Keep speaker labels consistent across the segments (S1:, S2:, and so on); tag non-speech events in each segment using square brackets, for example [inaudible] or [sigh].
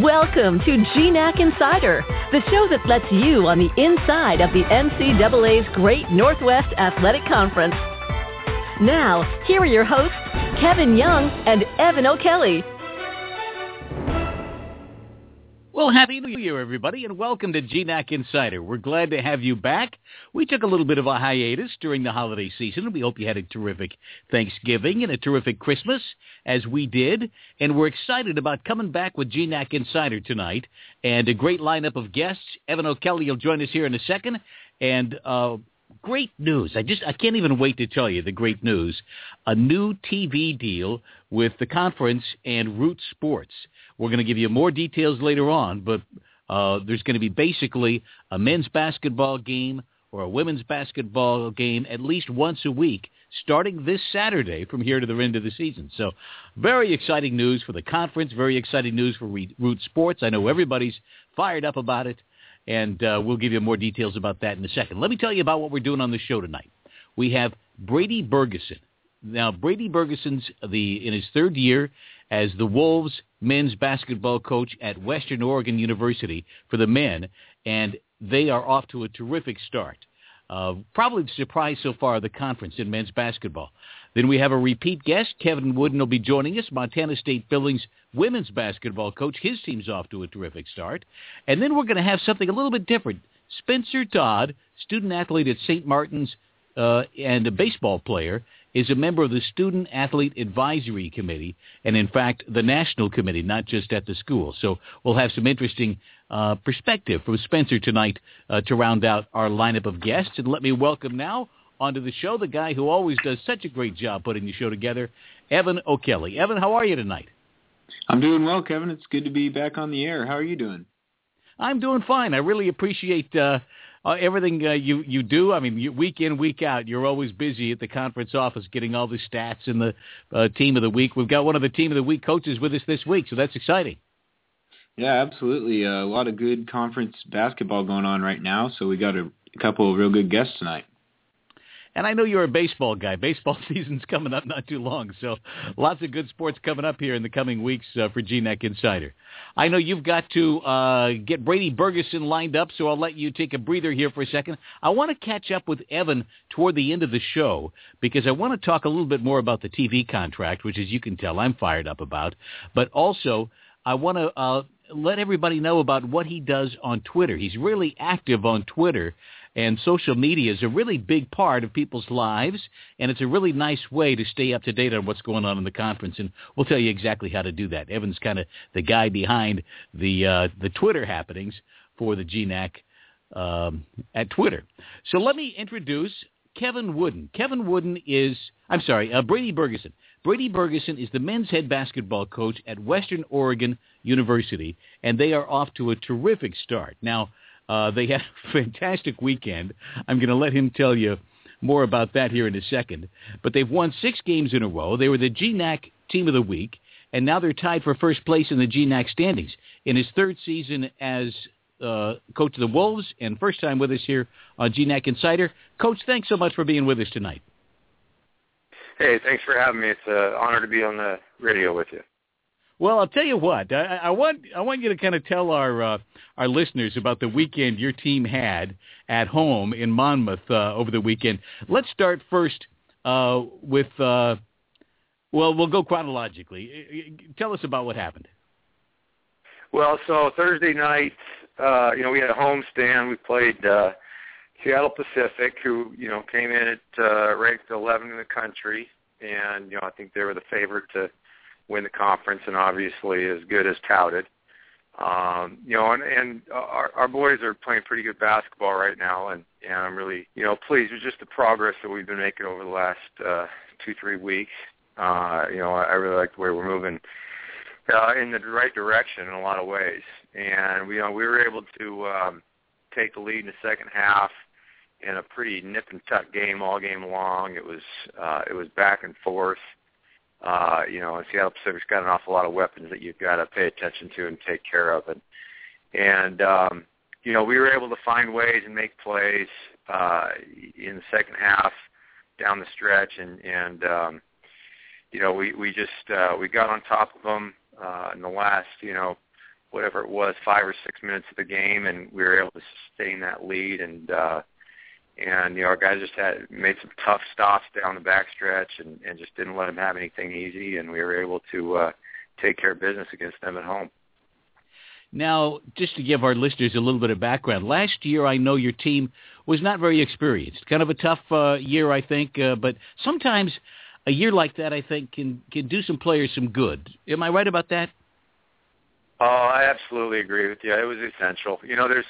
S1: Welcome to GNAC Insider, the show that lets you on the inside of the NCAA's Great Northwest Athletic Conference. Now, here are your hosts, Kevin Young and Evan O'Kelly.
S2: Well, Happy New Year, everybody, and welcome to GNAC Insider. We're glad to have you back. We took a little bit of a hiatus during the holiday season. We hope you had a terrific Thanksgiving and a terrific Christmas, as we did. And we're excited about coming back with GNAC Insider tonight and a great lineup of guests. Evan O'Kelly will join us here in a second. And uh, great news. I just I can't even wait to tell you the great news. A new TV deal with the conference and Root Sports. We're going to give you more details later on, but uh, there's going to be basically a men's basketball game or a women's basketball game at least once a week starting this Saturday from here to the end of the season. So very exciting news for the conference, very exciting news for Root Sports. I know everybody's fired up about it and uh, we'll give you more details about that in a second. Let me tell you about what we're doing on the show tonight. We have Brady Bergeson. Now, Brady Bergeson's the in his third year as the Wolves men's basketball coach at Western Oregon University for the men, and they are off to a terrific start. Uh, probably the surprise so far of the conference in men's basketball. Then we have a repeat guest. Kevin Woodin will be joining us, Montana State Billings women's basketball coach. His team's off to a terrific start. And then we're going to have something a little bit different. Spencer Dodd, student athlete at St. Martin's uh, and a baseball player, is a member of the Student Athlete Advisory Committee, and in fact, the national committee, not just at the school. So we'll have some interesting uh, perspective from Spencer tonight uh, to round out our lineup of guests. And let me welcome now onto the show, the guy who always does such a great job putting the show together, Evan O'Kelly. Evan, how are you tonight?
S3: I'm doing well, Kevin. It's good to be back on the air. How are you doing?
S2: I'm doing fine. I really appreciate uh, uh, everything uh, you you do. I mean, you, week in week out, you're always busy at the conference office getting all the stats and the uh, team of the week. We've got one of the team of the week coaches with us this week, so that's exciting.
S3: Yeah, absolutely. Uh, a lot of good conference basketball going on right now, so we got a, a couple of real good guests tonight.
S2: And I know you're a baseball guy. Baseball [laughs] season's coming up not too long, so lots of good sports coming up here in the coming weeks uh, for GNAC Insider. I know you've got to uh, get Brady Bergeson lined up, so I'll let you take a breather here for a second. I want to catch up with Evan toward the end of the show because I want to talk a little bit more about the TV contract, which, as you can tell, I'm fired up about. But also, I want to uh, let everybody know about what he does on Twitter. He's really active on Twitter and social media is a really big part of people's lives, and it's a really nice way to stay up to date on what's going on in the conference. And we'll tell you exactly how to do that. Evan's kind of the guy behind the uh, the Twitter happenings for the GNAC um, at Twitter. So let me introduce Kevin Woodin. Kevin Woodin is, I'm sorry, uh, Brady Bergeson. Brady Bergeson is the men's head basketball coach at Western Oregon University, and they are off to a terrific start. Now, uh, they had a [laughs] fantastic weekend. I'm going to let him tell you more about that here in a second. But they've won six games in a row. They were the GNAC Team of the Week, and now they're tied for first place in the GNAC standings. In his third season as uh, coach of the Wolves and first time with us here on GNAC Insider. Coach, thanks so much for being with us tonight.
S4: Hey, thanks for having me. It's an honor to be on the radio with you.
S2: Well, I'll tell you what. I, I want I want you to kind of tell our uh, our listeners about the weekend your team had at home in Monmouth uh, over the weekend. Let's start first uh, with. Uh, well, we'll go chronologically. Tell us about what happened.
S4: Well, so Thursday night, uh, you know, we had a home stand. We played uh, Seattle Pacific, who you know came in at ranked 11 in the country, and you know I think they were the favorite to win the conference and obviously as good as touted. Um, you know, and, and our, our boys are playing pretty good basketball right now, and, and I'm really, you know, pleased with just the progress that we've been making over the last uh, two, three weeks. Uh, you know, I, I really like the way we're moving uh, in the right direction in a lot of ways, and you know, we were able to um, take the lead in the second half in a pretty nip and tuck game all game long. It was uh, it was back and forth. You know, Seattle Pacific's got an awful lot of weapons that you've got to pay attention to and take care of. And and um, you know, we were able to find ways and make plays uh, in the second half down the stretch, and and um, you know, we we just uh, we got on top of them uh, in the last you know whatever it was, five or six minutes of the game, and we were able to sustain that lead. And uh, and you know our guys just had made some tough stops down the backstretch, and and just didn't let them have anything easy, and we were able to uh, take care of business against them at home.
S2: Now, just to give our listeners a little bit of background, last year I know your team was not very experienced. Kind of a tough uh, year, I think. Uh, but sometimes a year like that, I think, can can do some players some good. Am I right about that?
S4: Oh, I absolutely agree with you. It was essential. You know, there's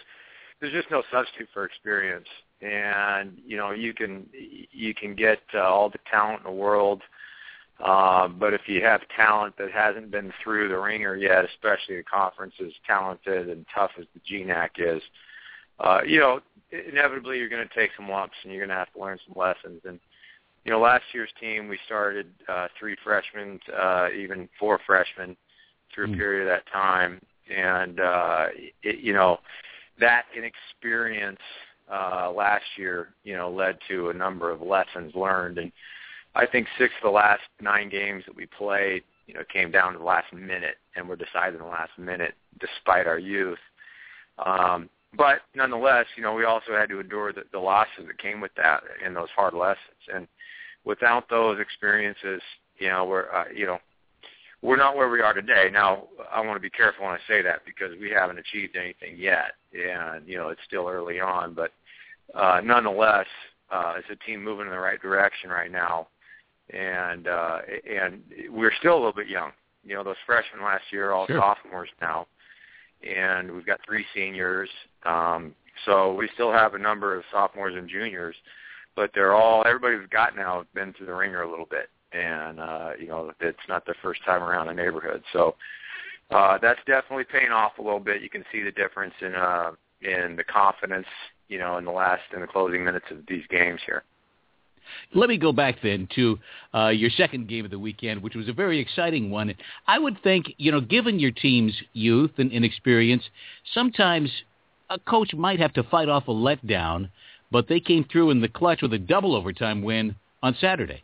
S4: there's just no substitute for experience, and you know you can you can get uh, all the talent in the world um, but if you have talent that hasn't been through the ringer yet, especially the conference as talented and tough as the GNAC is, uh, you know, inevitably you're going to take some lumps and you're going to have to learn some lessons. And you know, last year's team we started uh, three freshmen, uh, even four freshmen through a mm. period of that time, and uh, it, you know, that inexperience uh, last year, you know, led to a number of lessons learned and I think six of the last nine games that we played, you know, came down to the last minute and were decided in the last minute despite our youth. Um, but nonetheless, you know, we also had to endure the, the losses that came with that and those hard lessons. And without those experiences, you know, we're, uh, you know, we're not where we are today. Now, I want to be careful when I say that because we haven't achieved anything yet, and you know, it's still early on. But uh, nonetheless, uh, it's a team moving in the right direction right now and uh, and we're still a little bit young. You know, those freshmen last year are all
S2: sure.
S4: sophomores now, and we've got three seniors. Um, so we still have a number of sophomores and juniors, but they're all everybody we've got now has been through the ringer a little bit, and uh, you know it's not their first time around the neighborhood. So uh, that's definitely paying off a little bit. You can see the difference in uh, in the confidence, you know, in the last in the closing minutes of these games here.
S2: Let me go back then to uh, your second game of the weekend, which was a very exciting one. I would think, you know, given your team's youth and inexperience, sometimes a coach might have to fight off a letdown, but they came through in the clutch with a double overtime win on Saturday.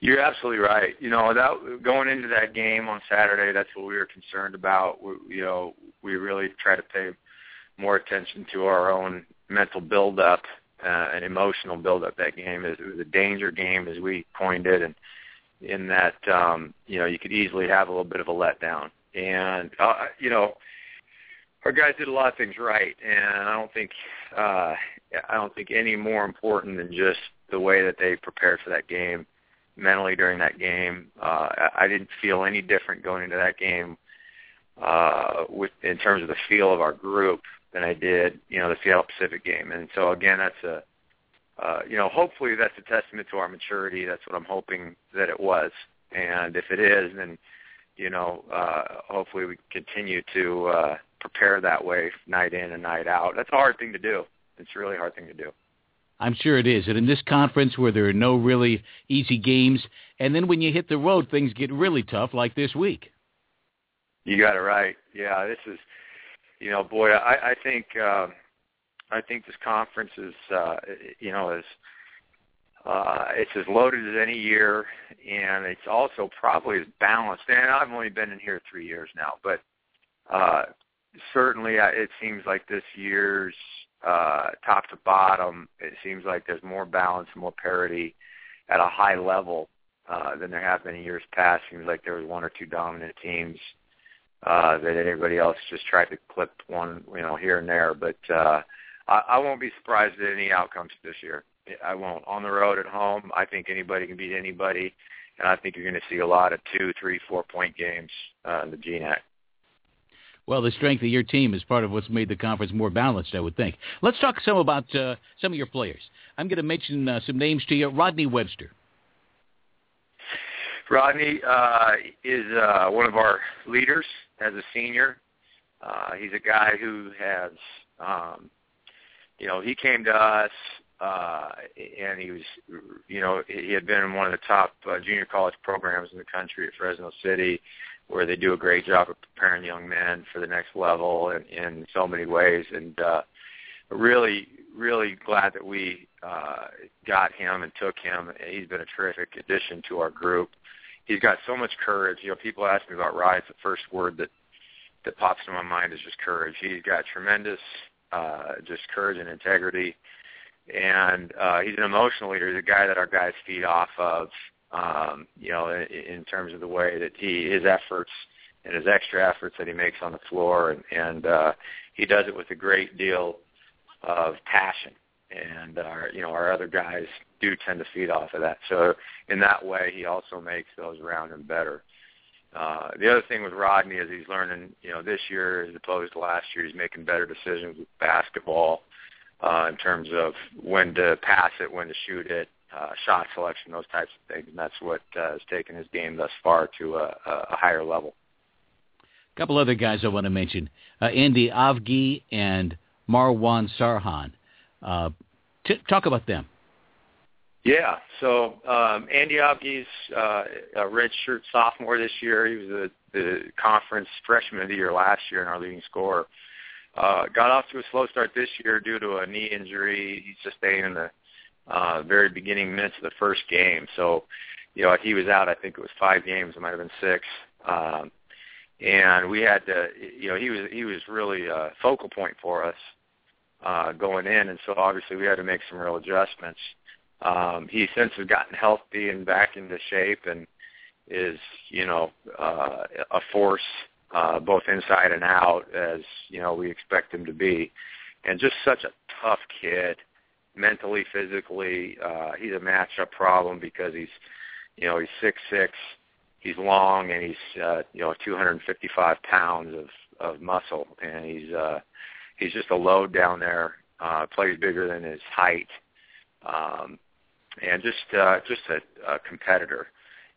S4: You're absolutely right. You know, that going into that game on Saturday, that's what we were concerned about. We, you know, we really try to pay more attention to our own mental buildup uh, an emotional build-up that game. It was a danger game, as we coined it, and in that um, you know you could easily have a little bit of a letdown. And uh, you know, our guys did a lot of things right, and I don't think uh, I don't think any more important than just the way that they prepared for that game mentally during that game. Uh, I didn't feel any different going into that game uh, with in terms of the feel of our group than I did, you know, the Seattle Pacific game. And so again, that's a, uh, you know, hopefully that's a testament to our maturity. That's what I'm hoping that it was. And if it is, then, you know, uh, hopefully we continue to uh, prepare that way night in and night out. That's a hard thing to do. It's a really hard thing to do.
S2: I'm sure it is. And in this conference where there are no really easy games, and then when you hit the road, things get really tough, like this week.
S4: You got it right. Yeah, this is you know, boy, I, I think uh, I think this conference is, uh, you know, is uh, it's as loaded as any year, and it's also probably as balanced. And I've only been in here three years now, but uh, certainly uh, it seems like this year's uh, top to bottom, it seems like there's more balance, more parity at a high level uh, than there have been in years past. Seems like there was one or two dominant teams uh, that anybody else just tried to clip one, you know, here and there. But uh, I, I won't be surprised at any outcomes this year. I won't. On the road, at home, I think anybody can beat anybody, and I think you're going to see a lot of two, three, four-point games uh, in the GNAC.
S2: Well, the strength of your team is part of what's made the conference more balanced, I would think. Let's talk some about uh, some of your players. I'm going to mention uh, some names to you. Rodney Webster.
S4: Rodney uh, is uh, one of our leaders as a senior. Uh, he's a guy who has, um, you know, he came to us uh, and he was, you know, he had been in one of the top uh, junior college programs in the country at Fresno City, where they do a great job of preparing young men for the next level in, in so many ways. And uh, really, really glad that we uh, got him and took him. He's been a terrific addition to our group he's got so much courage. You know, people ask me about Ryan. It's the first word that that pops to my mind is just courage. He's got tremendous uh, just courage and integrity, and uh, he's an emotional leader. He's a guy that our guys feed off of. Um, you know, in, in terms of the way that he his efforts and his extra efforts that he makes on the floor, and, and uh, he does it with a great deal of passion. And our, you know, our other guys do tend to feed off of that. So in that way, he also makes those around him better. Uh, the other thing with Rodney is he's learning, you know, this year as opposed to last year, he's making better decisions with basketball uh, in terms of when to pass it, when to shoot it, uh, shot selection, those types of things, and that's what uh, has taken his game thus far to a, a higher level.
S2: A couple other guys I want to mention: uh, Andy Avgi and Marwan Sarhan. Uh, t- talk about them.
S4: Yeah, so um, Andy Avgi's uh, a redshirt sophomore this year. He was the, the conference freshman of the year last year and our leading scorer. Uh, got off to a slow start this year due to a knee injury he sustained in the uh, very beginning minutes of the first game. So, you know, he was out. I think it was five games. It might have been six. Um, and we had to, you know, he was he was really a focal point for us uh, going in, and so obviously we had to make some real adjustments. Um, he since has gotten healthy and back into shape, and is you know uh, a force uh, both inside and out as you know we expect him to be, and just such a tough kid, mentally, physically. Uh, he's a matchup problem because he's you know he's six six he's long and he's uh, you know 255 pounds of of muscle, and he's uh, he's just a load down there. Uh, plays bigger than his height, um, and just uh, just a, a competitor.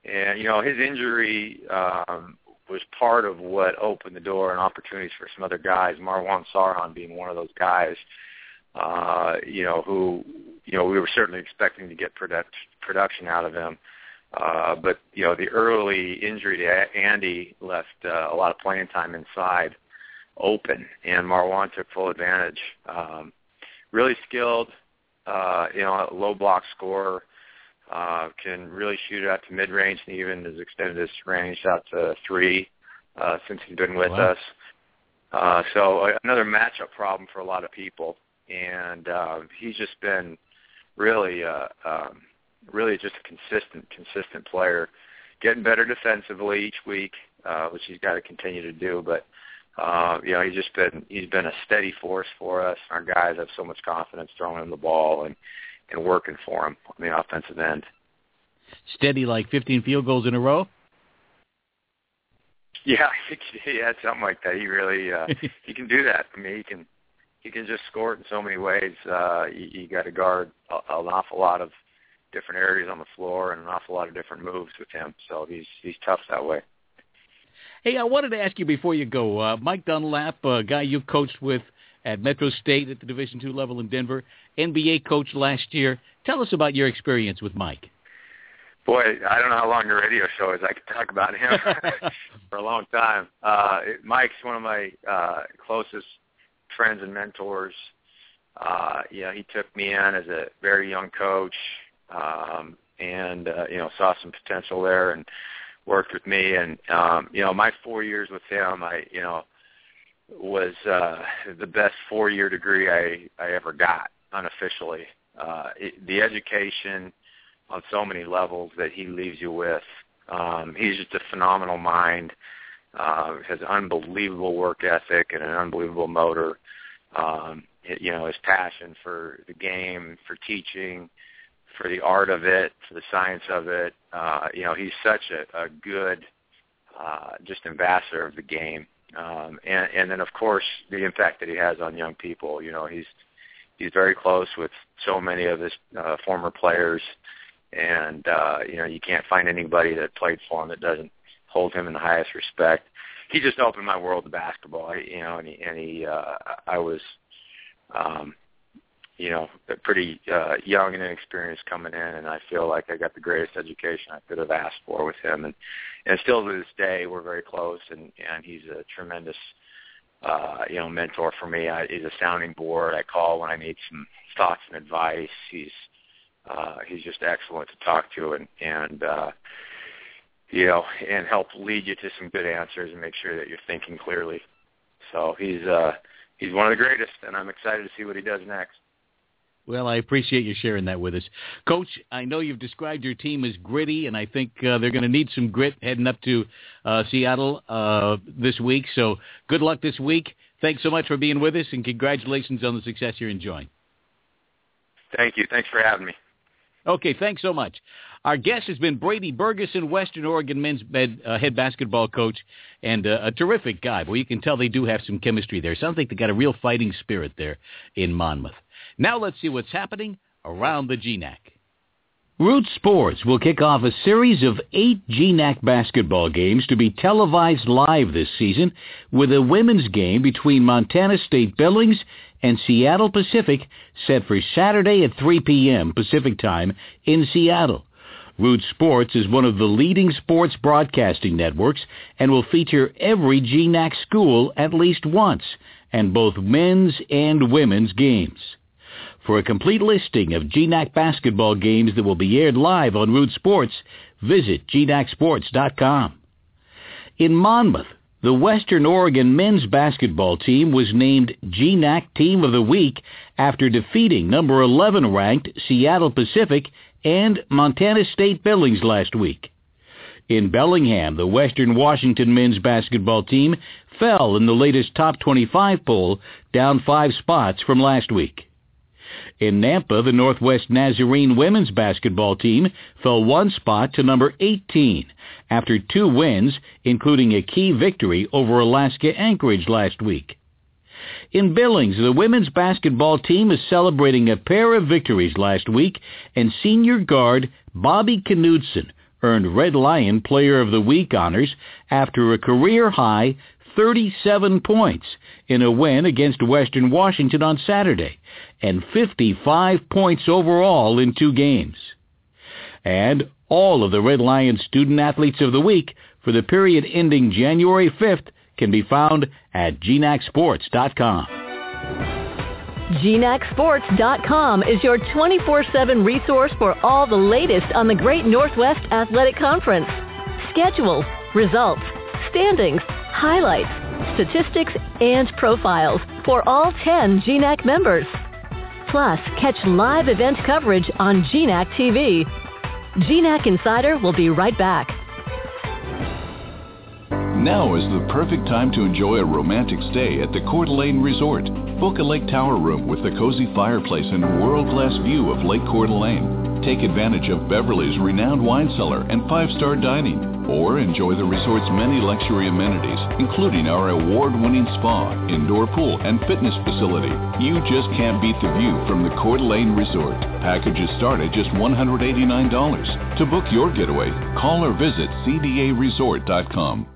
S4: And you know his injury um, was part of what opened the door and opportunities for some other guys. Marwan Sarhan being one of those guys. Uh, you know who you know we were certainly expecting to get product, production out of him. Uh, but you know, the early injury to Andy left uh, a lot of playing time inside open, and Marwan took full advantage. Um, really skilled, uh, you know, low block scorer. Uh, can really shoot it out to mid range and even has extended his range out to three uh, since he's been with wow. us. Uh, so another matchup problem for a lot of people, and uh, he's just been really uh, um, really just a consistent, consistent player, getting better defensively each week, uh, which he's got to continue to do. But uh, you know, he's just been he's been a steady force for us. Our guys have so much confidence throwing him the ball and and working for him on the offensive end.
S2: Steady like 15 field goals in a row. [laughs]
S4: Yeah, he had something like that. He really uh, [laughs] he can do that. I mean, he can he can just score it in so many ways. Uh, you, you got to guard a, an awful lot of different areas on the floor and an awful lot of different moves with him. So he's he's tough that way.
S2: Hey, I wanted to ask you before you go, uh, Mike Dunlap, a guy you've coached with at Metro State at the Division two level in Denver, NBA coach last year. Tell us about your experience with Mike.
S4: Boy, I don't know how long your radio show is. I could talk about him [laughs] for a long time. Uh, Mike's one of my uh, closest friends and mentors. Uh, you know, he took me in as a very young coach um, and uh, you know saw some potential there and worked with me. And um, you know, my four years with him, I you know was uh, the best four-year degree I I ever got unofficially. Uh, it, the education on so many levels that he leaves you with. Um, he's just a phenomenal mind. Uh, has unbelievable work ethic and an unbelievable motor. Um, it, you know, his passion for the game, for teaching, for the art of it, for the science of it. Uh, you know, he's such a, a good uh, just ambassador of the game. Um, and, and then, of course, the impact that he has on young people. You know, he's he's very close with so many of his uh, former players, and uh, you know, you can't find anybody that played for him that doesn't hold him in the highest respect. He just opened my world to basketball. You know, and he, and he uh, I was um, you know, pretty uh, young and inexperienced coming in, and I feel like I got the greatest education I could have asked for with him, and and still to this day we're very close, and and he's a tremendous, uh, you know, mentor for me. I, he's a sounding board. I call when I need some thoughts and advice. He's uh, he's just excellent to talk to, and and uh, you know, and help lead you to some good answers and make sure that you're thinking clearly. So he's uh, he's one of the greatest, and I'm excited to see what he does next.
S2: Well, I appreciate you sharing that with us. Coach, I know you've described your team as gritty, and I think uh, they're going to need some grit heading up to uh, Seattle uh, this week. So good luck this week. Thanks so much for being with us, and congratulations on the success you're enjoying.
S4: Thank you. Thanks for having me.
S2: Okay, thanks so much. Our guest has been Brady Bergeson, Western Oregon men's bed, uh, head basketball coach, and uh, a terrific guy. Well, you can tell they do have some chemistry there. Sounds like they got a real fighting spirit there in Monmouth. Now let's see what's happening around the GNAC. Root Sports will kick off a series of eight GNAC basketball games to be televised live this season with a women's game between Montana State Billings and Seattle Pacific set for Saturday at 3 p.m. Pacific Time in Seattle. Root Sports is one of the leading sports broadcasting networks and will feature every GNAC school at least once and both men's and women's games. For a complete listing of GNAC basketball games that will be aired live on Root Sports, visit GNACSports.com. In Monmouth, the Western Oregon men's basketball team was named GNAC Team of the Week after defeating number 11 ranked Seattle Pacific and Montana State Billings last week. In Bellingham, the Western Washington men's basketball team fell in the latest top 25 poll, down five spots from last week. In Nampa, the Northwest Nazarene women's basketball team fell one spot to number 18 after two wins, including a key victory over Alaska Anchorage last week. In Billings, the women's basketball team is celebrating a pair of victories last week, and senior guard Bobby Knudsen earned Red Lion Player of the Week honors after a career-high 37 points in a win against Western Washington on Saturday and 55 points overall in two games. And all of the Red Lions Student Athletes of the Week for the period ending January 5th can be found at GNACSports.com.
S1: GNACSports.com is your 24-7 resource for all the latest on the Great Northwest Athletic Conference. Schedules, results, standings, highlights, statistics, and profiles for all 10 GNAC members. Plus, catch live event coverage on GNAC TV. GNAC Insider will be right back.
S5: Now is the perfect time to enjoy a romantic stay at the Coeur d'Alene Resort. Book a lake tower room with a cozy fireplace and world-class view of Lake Coeur d'Alene. Take advantage of Beverly's renowned wine cellar and five-star dining or enjoy the resort's many luxury amenities, including our award-winning spa, indoor pool, and fitness facility. You just can't beat the view from the Coeur d'Alene Resort. Packages start at just $189. To book your getaway, call or visit cdaresort.com.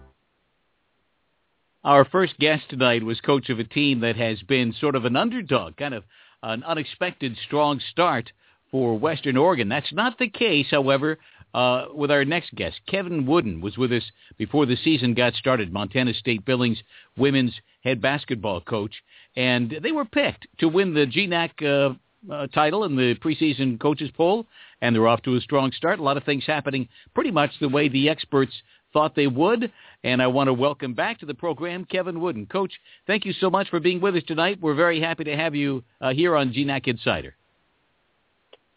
S2: Our first guest tonight was coach of a team that has been sort of an underdog, kind of an unexpected strong start for Western Oregon. That's not the case, however, uh, with our next guest. Kevin Woodin was with us before the season got started, Montana State Billings women's head basketball coach, and they were picked to win the GNAC uh, uh, title in the preseason coaches poll, and they're off to a strong start. A lot of things happening pretty much the way the experts thought they would. And I want to welcome back to the program Kevin Woodin. Coach, thank you so much for being with us tonight. We're very happy to have you uh, here on GNAC Insider.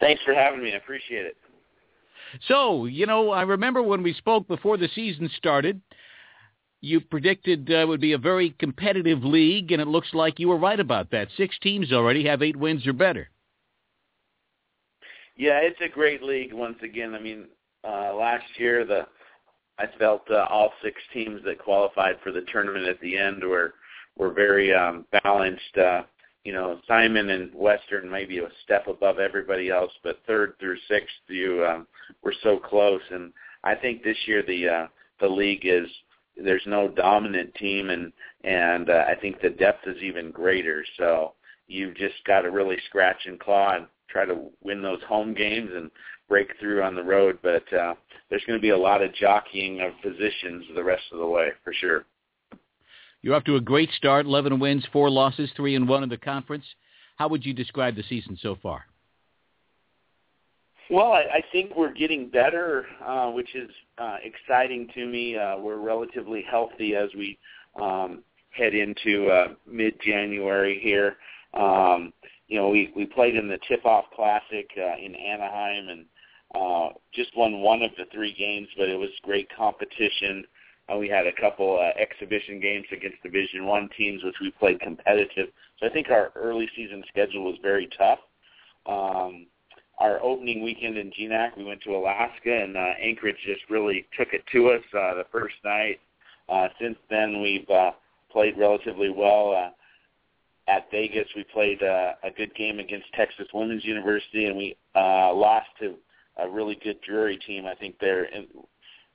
S6: Thanks for having me. I appreciate it.
S2: So, you know, I remember when we spoke before the season started, you predicted uh, it would be a very competitive league, and it looks like you were right about that. Six teams already have eight wins or better.
S6: Yeah, it's a great league once again. I mean, uh, last year the I felt uh, all six teams that qualified for the tournament at the end were were very um, balanced. Uh, you know, Simon and Western maybe a step above everybody else, but third through sixth, you um, were so close. And I think this year the uh, the league is there's no dominant team, and and uh, I think the depth is even greater. So you've just got to really scratch and claw and try to win those home games and break through on the road. But uh, there's going to be a lot of jockeying of positions the rest of the way for sure.
S2: You're off to a great start, 11 wins, four losses, three and one in the conference. How would you describe the season so far?
S6: Well, I, I think we're getting better, uh, which is uh, exciting to me. Uh, we're relatively healthy as we um, head into uh, mid-January here. Um, you know, we we played in the Tip-Off Classic uh, in Anaheim and uh, just won one of the three games, but it was great competition. Uh, we had a couple uh, exhibition games against Division One teams, which we played competitive. So I think our early season schedule was very tough. Um, our opening weekend in GNAC, we went to Alaska, and uh, Anchorage just really took it to us uh, the first night. Uh, since then, we've uh, played relatively well. Uh, at Vegas, we played uh, a good game against Texas Women's University, and we uh, lost to a really good Drury team. I think they're in,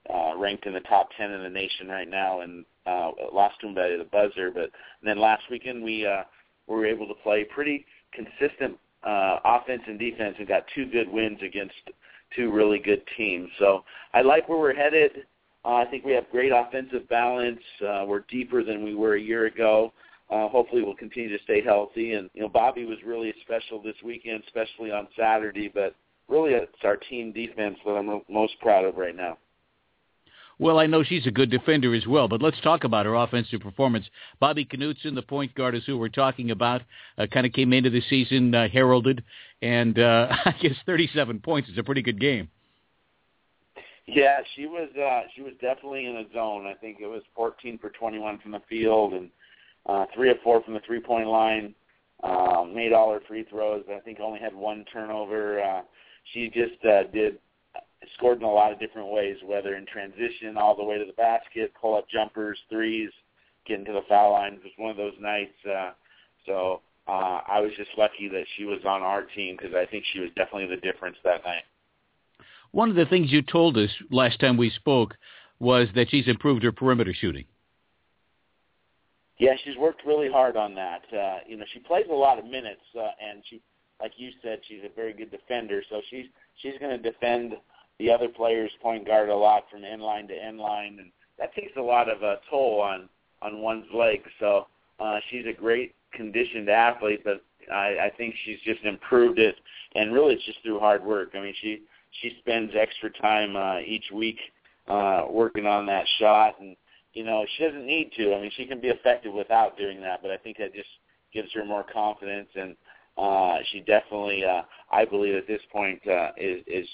S6: uh, ranked in the top 10 in the nation right now, and uh, lost to them by the buzzer. But then last weekend, we uh, were able to play pretty consistent uh, offense and defense and got two good wins against two really good teams. So I like where we're headed. Uh, I think we have great offensive balance. Uh, we're deeper than we were a year ago. Uh, hopefully, we'll continue to stay healthy. And you know, Bobby was really special this weekend, especially on Saturday. But really, it's our team defense that I'm most proud of right now.
S2: Well, I know she's a good defender as well, but let's talk about her offensive performance. Bobby Knutson, the point guard, is who we're talking about. Uh, kind of came into the season uh, heralded, and uh, [laughs] I guess 37 points is a pretty good game.
S6: Yeah, she was uh, she was definitely in a zone. I think it was 14 for 21 from the field and uh, three of four from the three point line. Um, made all her free throws. I think only had one turnover. Uh, she just uh, did scored in a lot of different ways, whether in transition all the way to the basket, pull up jumpers, threes, getting to the foul line. It was one of those nights. Uh, so uh, I was just lucky that she was on our team because I think she was definitely the difference that night.
S2: One of the things you told us last time we spoke was that she's improved her perimeter shooting.
S6: Yeah, she's worked really hard on that. Uh, you know, she plays a lot of minutes, uh, and she, like you said, she's a very good defender. So she's she's going to defend the other players point guard a lot from end line to end line, and that takes a lot of a uh, toll on on one's legs. So uh, she's a great conditioned athlete, but I, I think she's just improved it, and really it's just through hard work. I mean, she she spends extra time uh, each week uh, working on that shot, and you know she doesn't need to. I mean, she can be effective without doing that, but I think that just gives her more confidence, and uh, she definitely, uh, I believe, at this point uh, is is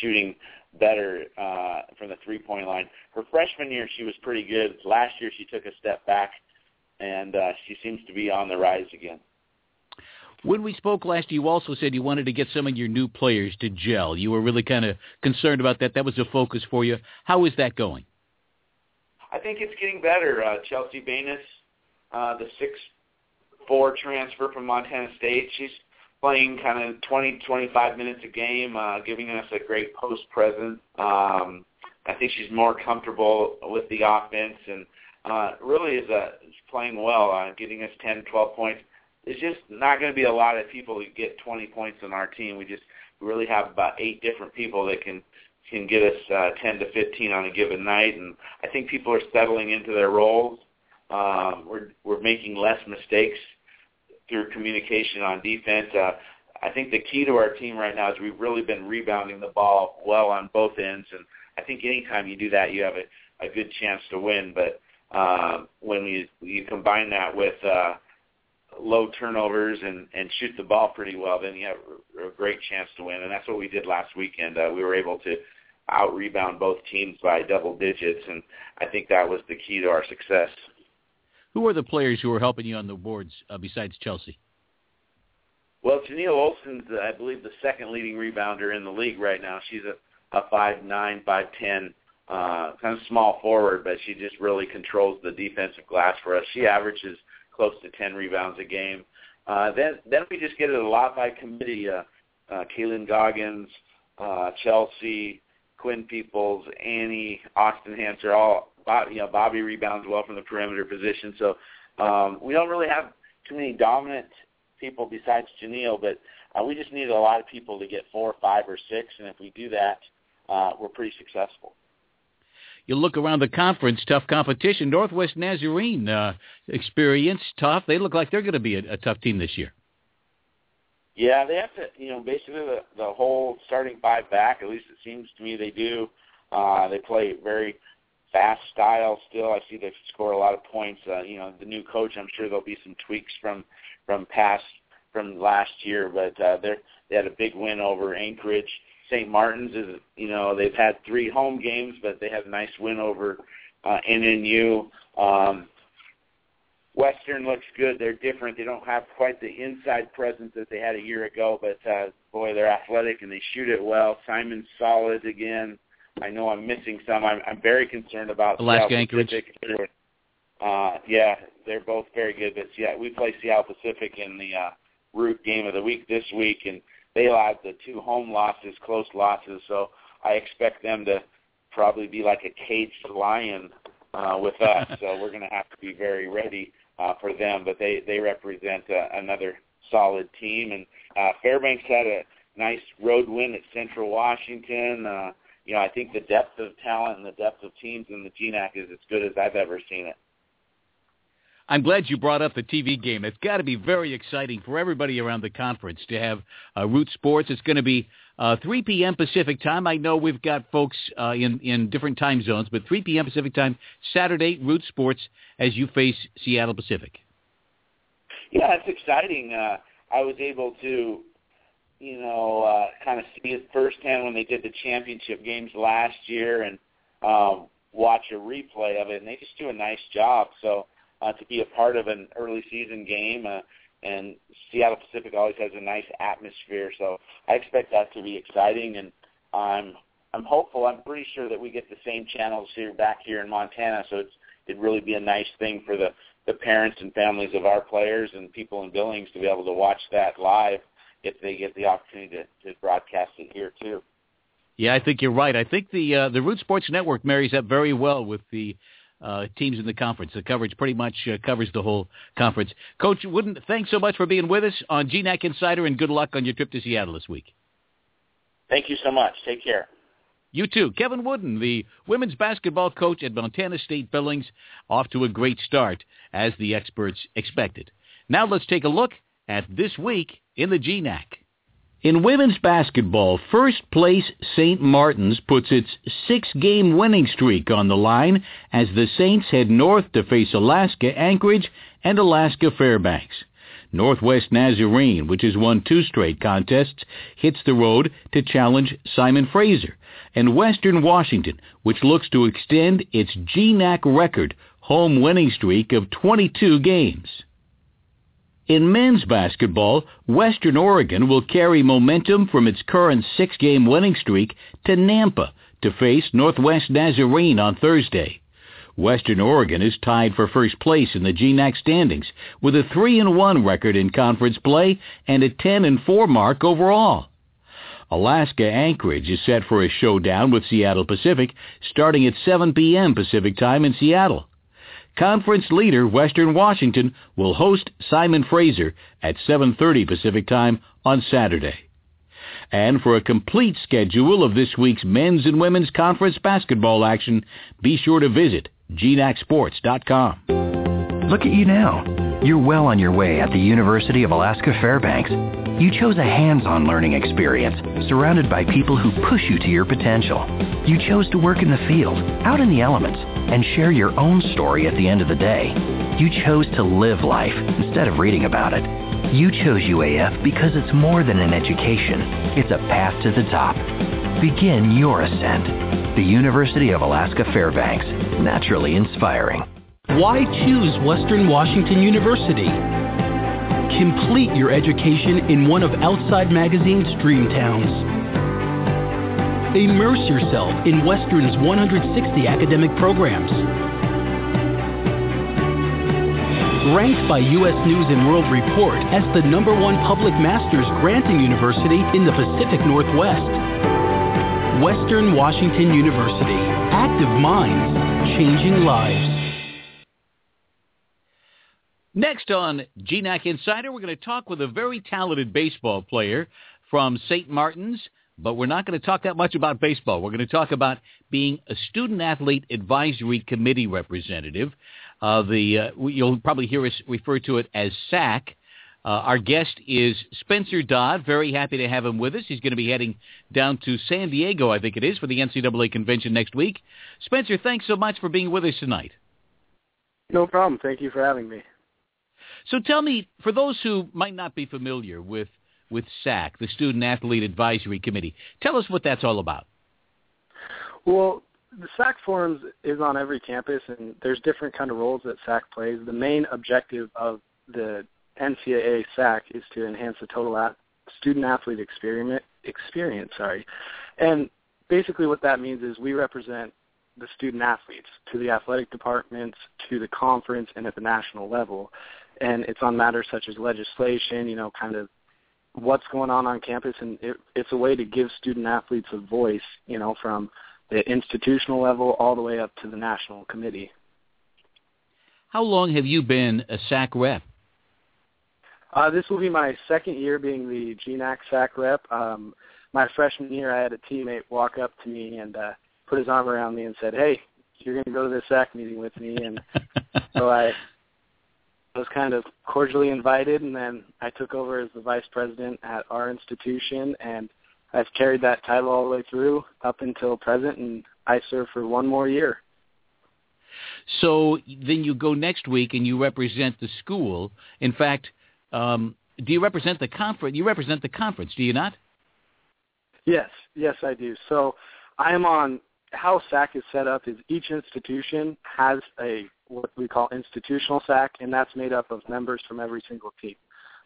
S6: shooting better uh, from the three-point line. Her freshman year, she was pretty good. Last year, she took a step back, and uh, she seems to be on the rise again.
S2: When we spoke last, year you also said you wanted to get some of your new players to gel. You were really kind of concerned about that. That was a focus for you. How is that going?
S6: I think it's getting better. Uh, Chelsea Banis, uh, the six four transfer from Montana State, she's playing kind of 20, 25 minutes a game, uh, giving us a great post presence. Um, I think she's more comfortable with the offense and uh, really is, uh, is playing well, uh, getting us 10, 12 points. There's just not going to be a lot of people who get 20 points on our team. We just really have about eight different people that can can get us uh, 10 to 15 on a given night, and I think people are settling into their roles. Um, we're we're making less mistakes through communication on defense. Uh, I think the key to our team right now is we've really been rebounding the ball well on both ends, and I think anytime you do that, you have a, a good chance to win. But uh, when you you combine that with uh, low turnovers and and shoot the ball pretty well, then you have a great chance to win. And that's what we did last weekend. Uh, we were able to out rebound both teams by double digits, and I think that was the key to our success.
S2: Who are the players who are helping you on the boards uh, besides Chelsea?
S6: Well, Janelle Olson's, I believe, the second leading rebounder in the league right now. She's a, a five nine, five ten, uh, kind of small forward, but she just really controls the defensive glass for us. She averages close to ten rebounds a game. Uh, then, then we just get it a lot by committee. Uh, uh, Kaylin Goggins, uh, Chelsea, Quinn Peoples, Annie, Austin Hanser, all Bob, you know, Bobby rebounds well from the perimeter position. So um, we don't really have too many dominant people besides Janelle, but uh, we just need a lot of people to get four, five, or six, and if we do that, uh, we're pretty successful.
S2: You look around the conference, tough competition. Northwest Nazarene, uh, experience, tough. They look like they're going to be a, a tough team this year.
S6: Yeah, they have to, you know, basically the, the whole starting five back. At least it seems to me they do. Uh, they play very fast style still. I see they score a lot of points. Uh, you know, the new coach, I'm sure there'll be some tweaks from from past from last year, but uh, they they had a big win over Anchorage. St. Martin's is, you know, they've had three home games, but they had a nice win over uh, NNU. Um, Western looks good. They're different. They don't have quite the inside presence that they had a year ago, but uh, boy, they're athletic and they shoot it well. Simon's solid again. I know I'm missing some. I'm, I'm very concerned about
S2: Alaska
S6: Seattle
S2: Anchorage.
S6: Pacific. Uh, yeah, they're both very good. But yeah, we play Seattle Pacific in the uh, root game of the week this week, and they allowed the two home losses, close losses. So I expect them to probably be like a caged lion uh, with us. [laughs] so we're going to have to be very ready uh, for them. But they they represent uh, another solid team, and uh, Fairbanks had a nice road win at Central Washington. Uh, you know, I think the depth of talent and the depth of teams in the GNAC is as good as I've ever seen it.
S2: I'm glad you brought up the TV game. It's got to be very exciting for everybody around the conference to have uh, Root Sports. It's going to be uh, 3 p.m. Pacific time. I know we've got folks uh, in in different time zones, but 3 p.m. Pacific time Saturday, Root Sports as you face Seattle Pacific.
S6: Yeah, it's exciting. Uh, I was able to, you know, uh, kind of see it firsthand when they did the championship games last year and um, watch a replay of it, and they just do a nice job. So uh, to be a part of an early season game. Uh, and Seattle Pacific always has a nice atmosphere, so I expect that to be exciting. And I'm I'm hopeful. I'm pretty sure that we get the same channels here back here in Montana, so it's it'd really be a nice thing for the the parents and families of our players and people in Billings to be able to watch that live if they get the opportunity to, to broadcast it here too.
S2: Yeah, I think you're right. I think the uh, the Root Sports Network marries up very well with the uh, teams in the conference. The coverage pretty much uh, covers the whole conference. Coach Woodin, thanks so much for being with us on GNAC Insider, and good luck on your trip to Seattle this week.
S6: Thank you so much. Take care.
S2: You too. Kevin Woodin, the women's basketball coach at Montana State Billings, off to a great start, as the experts expected. Now let's take a look at this week in the GNAC. In women's basketball, first place St. Martin's puts its six-game winning streak on the line as the Saints head north to face Alaska Anchorage and Alaska Fairbanks. Northwest Nazarene, which has won two straight contests, hits the road to challenge Simon Fraser. And Western Washington, which looks to extend its GNAC record home winning streak of 22 games. In men's basketball, Western Oregon will carry momentum from its current six-game winning streak to Nampa to face Northwest Nazarene on Thursday. Western Oregon is tied for first place in the GNAC standings with a 3 and 1 record in conference play and a 10-4 mark overall. Alaska Anchorage is set for a showdown with Seattle Pacific starting at 7 p.m. Pacific time in Seattle. Conference leader Western Washington will host Simon Fraser at 7:30 Pacific Time on Saturday. And for a complete schedule of this week's men's and women's conference basketball action, be sure to visit gnacsports.com.
S7: Look at you now. You're well on your way at the University of Alaska Fairbanks. You chose a hands-on learning experience surrounded by people who push you to your potential. You chose to work in the field, out in the elements, and share your own story at the end of the day. You chose to live life instead of reading about it. You chose UAF because it's more than an education. It's a path to the top. Begin your ascent. The University of Alaska Fairbanks. Naturally inspiring.
S8: Why choose Western Washington University? Complete your education in one of Outside Magazine's dream towns. Immerse yourself in Western's 160 academic programs. Ranked by U.S. News and World Report as the number one public master's granting university in the Pacific Northwest. Western Washington University. Active minds, changing lives.
S2: Next on GNAC Insider, we're going to talk with a very talented baseball player from St. Martin's, but we're not going to talk that much about baseball. We're going to talk about being a student athlete advisory committee representative. Uh, the uh, you'll probably hear us refer to it as SAAC. Uh, our guest is Spencer Dodd. Very happy to have him with us. He's going to be heading down to San Diego, I think it is, for the NCAA convention next week. Spencer, thanks so much for being with us tonight.
S9: No problem. Thank you for having me.
S2: So tell me, for those who might not be familiar with with SAAC, the Student Athlete Advisory Committee, tell us what that's all about.
S9: Well, the SAAC forums is on every campus, and there's different kind of roles that SAAC plays. The main objective of the NCAA SAAC is to enhance the total at- student athlete experience. Experience, sorry, and basically what that means is we represent the student athletes to the athletic departments, to the conference, and at the national level. And it's on matters such as legislation, you know, kind of what's going on on campus, and it, it's a way to give student athletes a voice, you know, from the institutional level all the way up to the national committee.
S2: How long have you been a SAAC rep?
S9: Uh, this will be my second year being the GNAC SAAC rep. Um, my freshman year, I had a teammate walk up to me and uh, put his arm around me and said, "Hey, you're going to go to this SAAC meeting with me." And [laughs] so I was kind of cordially invited, and then I took over as the vice president at our institution, and I've carried that title all the way through up until present, and I serve for one more year.
S2: So then you go next week and you represent the school. In fact, um, do you represent the conference? You represent the conference, do you not?
S9: Yes, yes, I do. So I am on how SAAC is set up is each institution has a what we call institutional SAAC, and that's made up of members from every single team.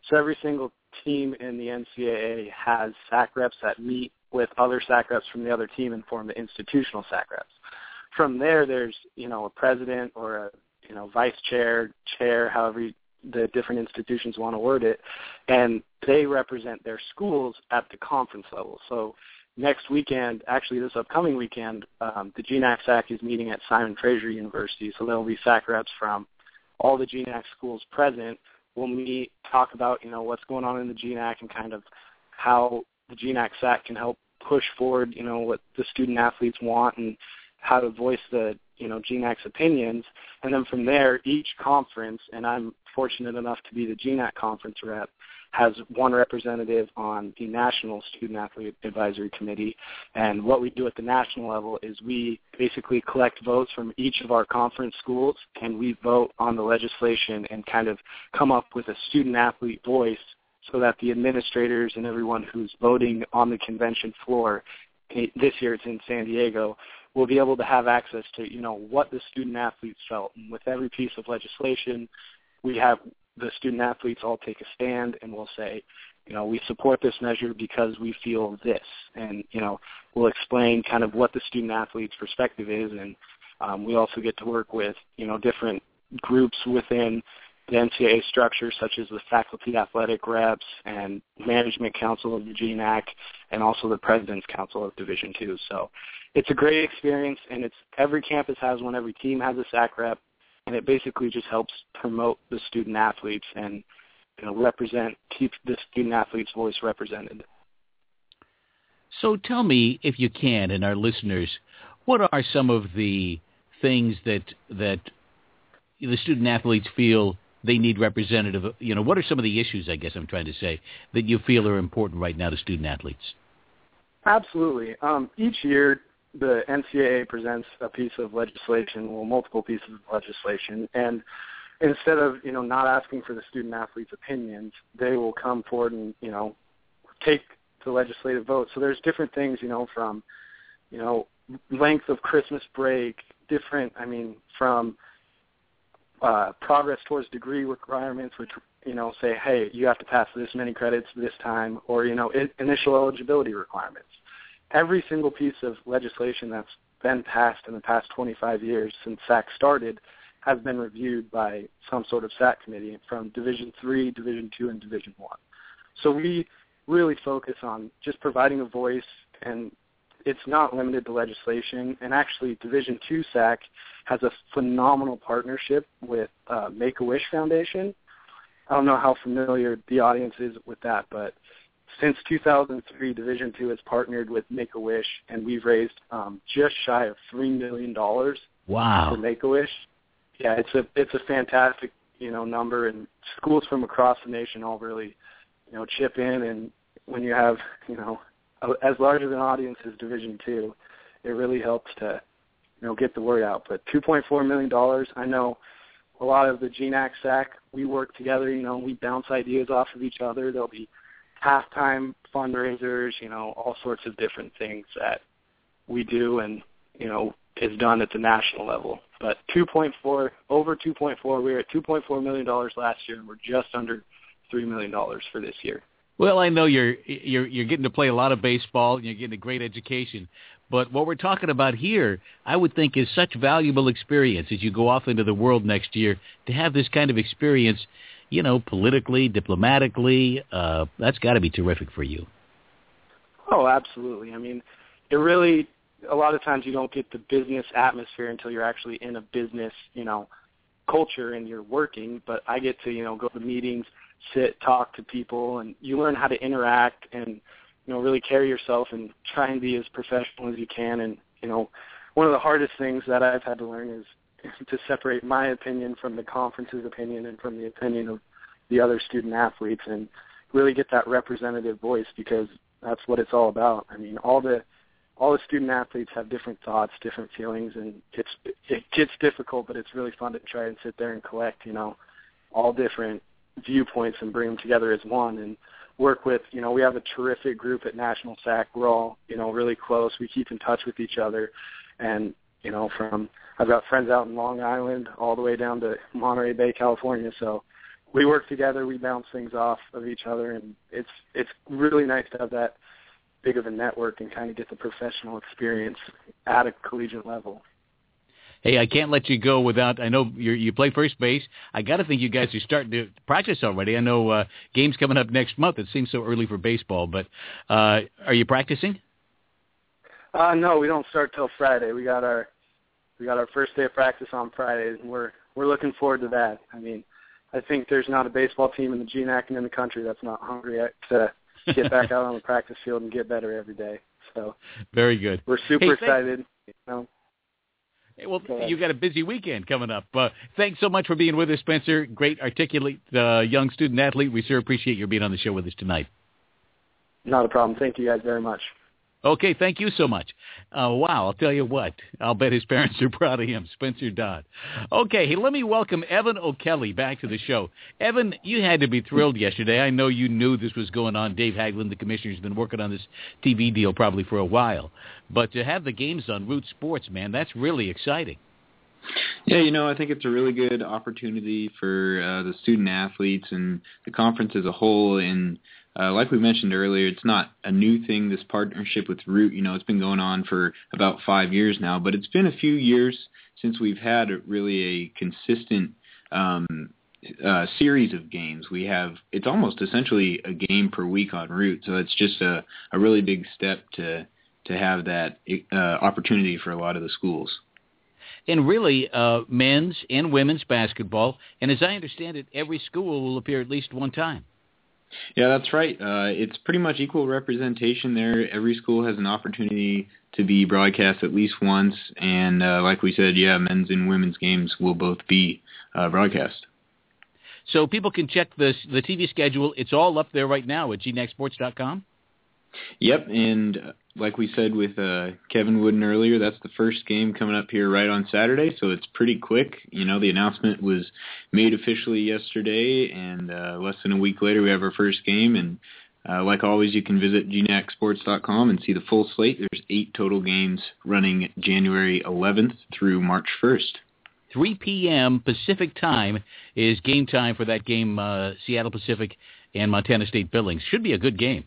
S9: So every single team in the NCAA has SAAC reps that meet with other SAAC reps from the other team and form the institutional SAAC reps. From there, there's you know a president or a you know vice chair, chair, however you, the different institutions want to word it, and they represent their schools at the conference level. So next weekend, actually this upcoming weekend, um, the GNAC SAAC is meeting at Simon Fraser University. So there will be SAAC reps from all the GNAC schools present. We'll meet, talk about you know what's going on in the GNAC and kind of how the GNAC SAAC can help push forward you know what the student athletes want and how to voice the you know GNAC's opinions. And then from there, each conference, and I'm fortunate enough to be the GNAC conference rep, has one representative on the National Student Athlete Advisory Committee. And what we do at the national level is we basically collect votes from each of our conference schools and we vote on the legislation and kind of come up with a student athlete voice so that the administrators and everyone who's voting on the convention floor, eh, this year it's in San Diego, will be able to have access to, you know, what the student athletes felt. And with every piece of legislation, we have the student athletes all take a stand and we'll say, you know, we support this measure because we feel this. And, you know, we'll explain kind of what the student athlete's perspective is. And um, we also get to work with, you know, different groups within the NCAA structure, such as the faculty athletic reps and management council of the GNAC, and also the president's council of Division Two. So it's a great experience, and it's every campus has one, every team has a SAAC rep, and it basically just helps promote the student athletes and you know represent keep the student athlete's voice represented.
S2: So tell me, if you can, and our listeners, what are some of the things that that the student athletes feel they need representative? You know, what are some of the issues? I guess I'm trying to say that you feel are important right now to student athletes.
S9: Absolutely. Um, each year, the NCAA presents a piece of legislation, well, multiple pieces of legislation, and instead of you know not asking for the student athletes' opinions, they will come forward and you know take the legislative vote. So there's different things, you know, from you know length of Christmas break, different. I mean, from uh, progress towards degree requirements, which you know say, hey, you have to pass this many credits this time, or you know, initial eligibility requirements every single piece of legislation that's been passed in the past 25 years since SAAC started has been reviewed by some sort of SAAC committee from Division Three, Division Two, and Division One. So we really focus on just providing a voice, and it's not limited to legislation. And actually, Division Two SAAC has a phenomenal partnership with uh, Make a Wish Foundation. I don't know how familiar the audience is with that, but since 2003, Division Two has partnered with Make a Wish, and we've raised um, just shy of three million dollars
S2: wow.
S9: for Make a Wish. Yeah, it's a it's a fantastic you know number, and schools from across the nation all really you know chip in. And when you have you know as large of an audience as Division Two, it really helps to you know get the word out. But 2.4 million dollars, I know a lot of the GNAC SAAC, we work together. You know, we bounce ideas off of each other. There'll be halftime fundraisers, you know, all sorts of different things that we do, and you know, is done at the national level. But 2.4 over 2.4, we were at 2.4 million dollars last year, and we're just under three million dollars for this year.
S2: Well, I know you're you're you're getting to play a lot of baseball and you're getting a great education, but what we're talking about here, I would think, is such valuable experience as you go off into the world next year to have this kind of experience, you know, politically, diplomatically. Uh, that's got to be terrific for you.
S9: Oh, absolutely. I mean, it really a lot of times you don't get the business atmosphere until you're actually in a business, you know, culture and you're working. But I get to, you know, go to meetings, sit, talk to people, and you learn how to interact and, you know, really carry yourself and try and be as professional as you can. And, you know, one of the hardest things that I've had to learn is [laughs] to separate my opinion from the conference's opinion and from the opinion of the other student athletes and really get that representative voice because that's what it's all about. I mean, all the all the student athletes have different thoughts, different feelings, and it's it gets difficult, but it's really fun to try and sit there and collect, you know, all different viewpoints and bring them together as one and work with. You know, we have a terrific group at National SAAC. We're all you know really close. We keep in touch with each other, and you know, from I've got friends out in Long Island all the way down to Monterey Bay, California. So we work together. We bounce things off of each other, and it's it's really nice to have that big of a network and kind of get the professional experience at a collegiate level.
S2: Hey, I can't let you go without. I know you you play first base. I got to think you guys are starting to practice already. I know uh, games coming up next month. It seems so early for baseball, but uh, are you practicing?
S9: Uh, no, we don't start till Friday. We got our we got our first day of practice on Friday, and we're we're looking forward to that. I mean, I think there's not a baseball team in the GNAC and in the country that's not hungry to get back [laughs] out on the practice field and get better every day. So
S2: very good.
S9: We're super
S2: hey,
S9: excited. You know.
S2: Well, you got a busy weekend coming up. Uh, thanks so much for being with us, Spencer. Great, articulate uh, young student athlete. We sure appreciate your being on the show with us tonight.
S9: Not a problem. Thank you guys very much.
S2: Okay, thank you so much. Uh, wow, I'll tell you what. I'll bet his parents are [laughs] proud of him, Spencer Dodd. Okay, hey, let me welcome Evan O'Kelly back to the show. Evan, you had to be thrilled yesterday. I know you knew this was going on. Dave Haglund, the commissioner, has been working on this TV deal probably for a while. But to have the games on Root Sports, man, that's really exciting.
S3: Yeah, you know, I think it's a really good opportunity for uh, the student athletes and the conference as a whole in – uh, like we mentioned earlier, it's not a new thing, this partnership with Root. You know, it's been going on for about five years now, but it's been a few years since we've had a, really a consistent um, uh, series of games. We have, it's almost essentially a game per week on Root, so it's just a, a really big step to, to have that uh, opportunity for a lot of the schools
S2: and really uh, men's and women's basketball. And as I understand it, every school will appear at least one time.
S3: Yeah, that's right. Uh, it's pretty much equal representation there. Every school has an opportunity to be broadcast at least once, and uh, like we said, yeah, men's and women's games will both be uh, broadcast.
S2: So people can check the the TV schedule. It's all up there right now at gnacsports.com.
S3: Yep, and like we said with uh, Kevin Woodin earlier, that's the first game coming up here right on Saturday, so it's pretty quick. You know, the announcement was made officially yesterday, and uh, less than a week later we have our first game. And uh, like always, you can visit gnacsports.com and see the full slate. There's eight total games running January 11th through March 1st.
S2: 3 p.m. Pacific time is game time for that game, uh, Seattle Pacific and Montana State Billings. Should be a good game.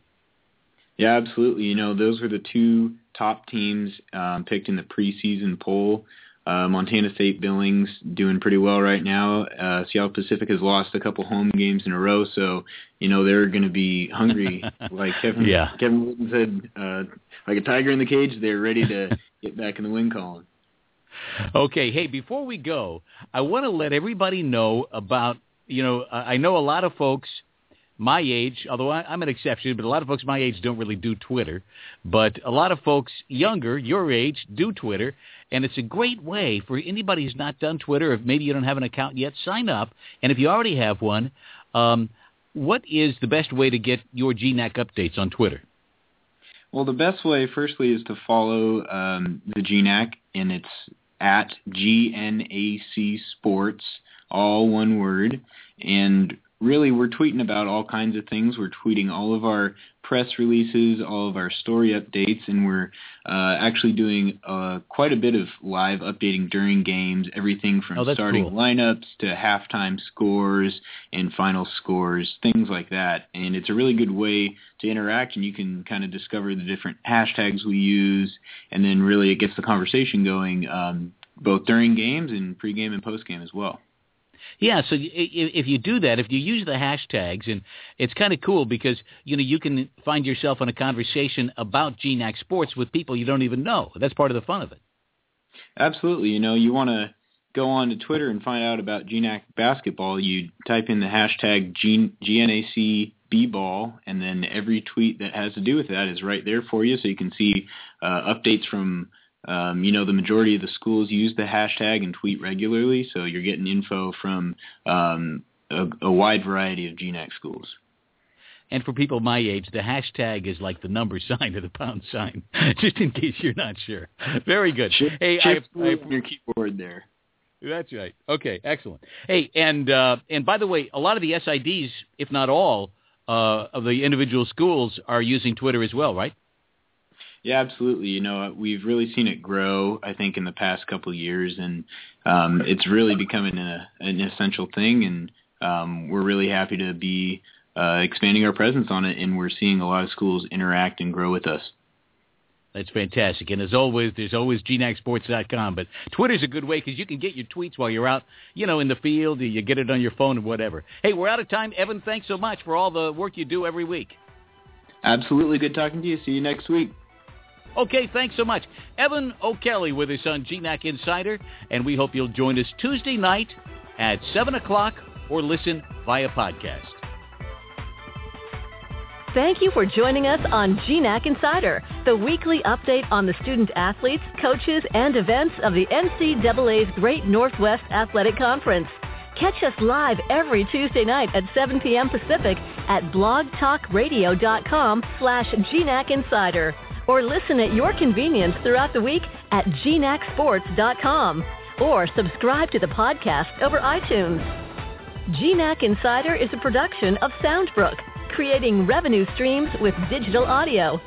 S3: Yeah, absolutely. You know, those were the two top teams um, picked in the preseason poll. Uh, Montana State Billings doing pretty well right now. Uh, Seattle Pacific has lost a couple home games in a row, so you know they're going to be hungry, [laughs] like Kevin
S2: yeah.
S3: Kevin Woodin said, uh, like a tiger in the cage. They're ready to get back in the win column.
S2: Okay, hey, before we go, I want to let everybody know about you know I know a lot of folks my age, although I, I'm an exception, but a lot of folks my age don't really do Twitter. But a lot of folks younger, your age, do Twitter, and it's a great way for anybody who's not done Twitter. If maybe you don't have an account yet, sign up. And if you already have one, um, what is the best way to get your GNAC updates on Twitter?
S3: Well, the best way, firstly, is to follow um, the GNAC, and it's at GNAC Sports, all one word. And really we're tweeting about all kinds of things. We're tweeting all of our press releases, all of our story updates, and we're uh, actually doing uh, quite a bit of live updating during games, everything from
S2: oh,
S3: starting
S2: cool.
S3: lineups to halftime scores and final scores, things like that. And it's a really good way to interact, and you can kind of discover the different hashtags we use, and then really it gets the conversation going um, both during games and pregame and postgame as well.
S2: Yeah, so if you do that, if you use the hashtags, and it's kind of cool because you know you can find yourself in a conversation about GNAC sports with people you don't even know. That's part of the fun of it.
S3: Absolutely. You know, you want to go on to Twitter and find out about GNAC basketball. You type in the hashtag G- GNAC B-ball, and then every tweet that has to do with that is right there for you, so you can see uh, updates from um, you know, the majority of the schools use the hashtag and tweet regularly, so you're getting info from um, a, a wide variety of GNAC schools.
S2: And for people my age, the hashtag is like the number [laughs] sign or the pound sign, [laughs] just in case you're not sure. Very good. Hey,
S3: chip
S2: I, I,
S3: your keyboard there.
S2: That's right. Okay, excellent. Hey, and uh, and by the way, a lot of the SIDs, if not all, uh, of the individual schools are using Twitter as well, right?
S3: Yeah, absolutely. You know, we've really seen it grow. I think in the past couple of years, and um, it's really becoming a, an essential thing. And um, we're really happy to be uh, expanding our presence on it, and we're seeing a lot of schools interact and grow with us.
S2: That's fantastic. And as always, there's always gnacsports.com. But Twitter's a good way because you can get your tweets while you're out, you know, in the field. You get it on your phone or whatever. Hey, we're out of time. Evan, thanks so much for all the work you do every week.
S3: Absolutely. Good talking to you. See you next week.
S2: Okay, thanks so much. Evan O'Kelly with us on GNAC Insider, and we hope you'll join us Tuesday night at 7 o'clock or listen via podcast.
S1: Thank you for joining us on GNAC Insider, the weekly update on the student athletes, coaches, and events of the NCAA's Great Northwest Athletic Conference. Catch us live every Tuesday night at 7 p.m. Pacific at blogtalkradio.com slash GNAC Insider or listen at your convenience throughout the week at gnacsports.com or subscribe to the podcast over iTunes. GNAC Insider is a production of Soundbrook, creating revenue streams with digital audio.